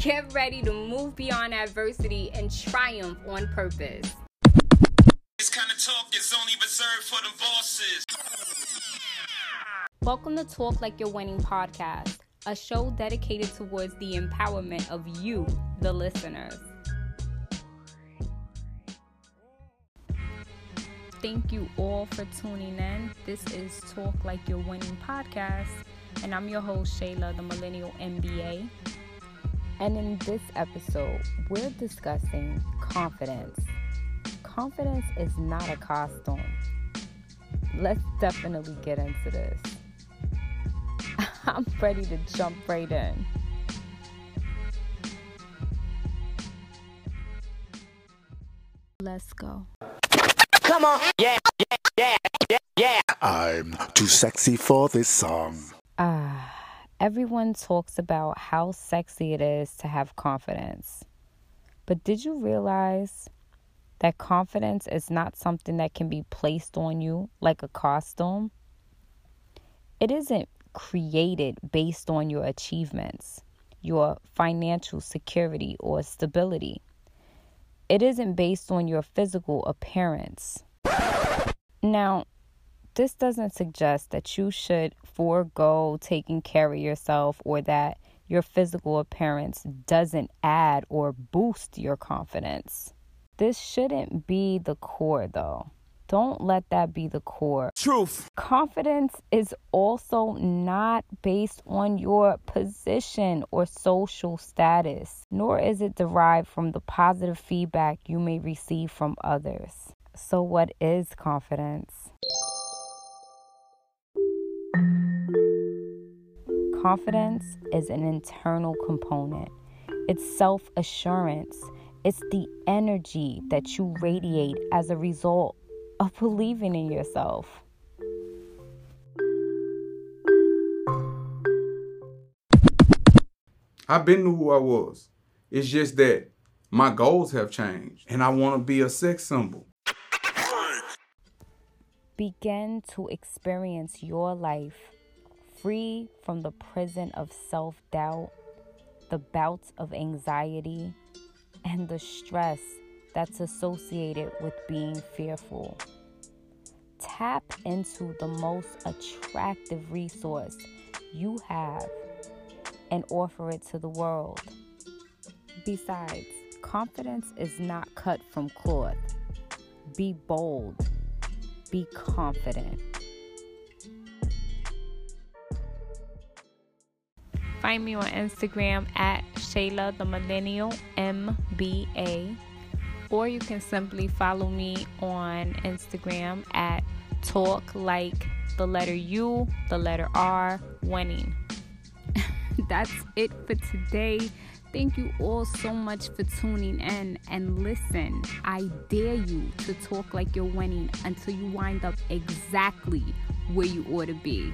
Get ready to move beyond adversity and triumph on purpose. This kind of talk is only reserved for the bosses. Welcome to Talk Like You're Winning podcast, a show dedicated towards the empowerment of you, the listeners. Thank you all for tuning in. This is Talk Like You're Winning podcast, and I'm your host, Shayla, the Millennial MBA. And in this episode, we're discussing confidence. Confidence is not a costume. Let's definitely get into this. I'm ready to jump right in. Let's go. Come on. Yeah, yeah, yeah, yeah, yeah. I'm too sexy for this song. Everyone talks about how sexy it is to have confidence. But did you realize that confidence is not something that can be placed on you like a costume? It isn't created based on your achievements, your financial security, or stability. It isn't based on your physical appearance. Now, this doesn't suggest that you should forego taking care of yourself or that your physical appearance doesn't add or boost your confidence. This shouldn't be the core, though. Don't let that be the core. Truth. Confidence is also not based on your position or social status, nor is it derived from the positive feedback you may receive from others. So, what is confidence? Confidence is an internal component, it's self assurance, it's the energy that you radiate as a result of believing in yourself. I've been to who I was. It's just that my goals have changed and I want to be a sex symbol. Begin to experience your life free from the prison of self doubt, the bouts of anxiety, and the stress that's associated with being fearful. Tap into the most attractive resource you have and offer it to the world. Besides, confidence is not cut from cloth. Be bold, be confident. Find me on Instagram at Shayla the Millennial MBA. Or you can simply follow me on Instagram at Talk Like the letter U, the letter R, winning. That's it for today. Thank you all so much for tuning in. And listen, I dare you to talk like you're winning until you wind up exactly where you ought to be.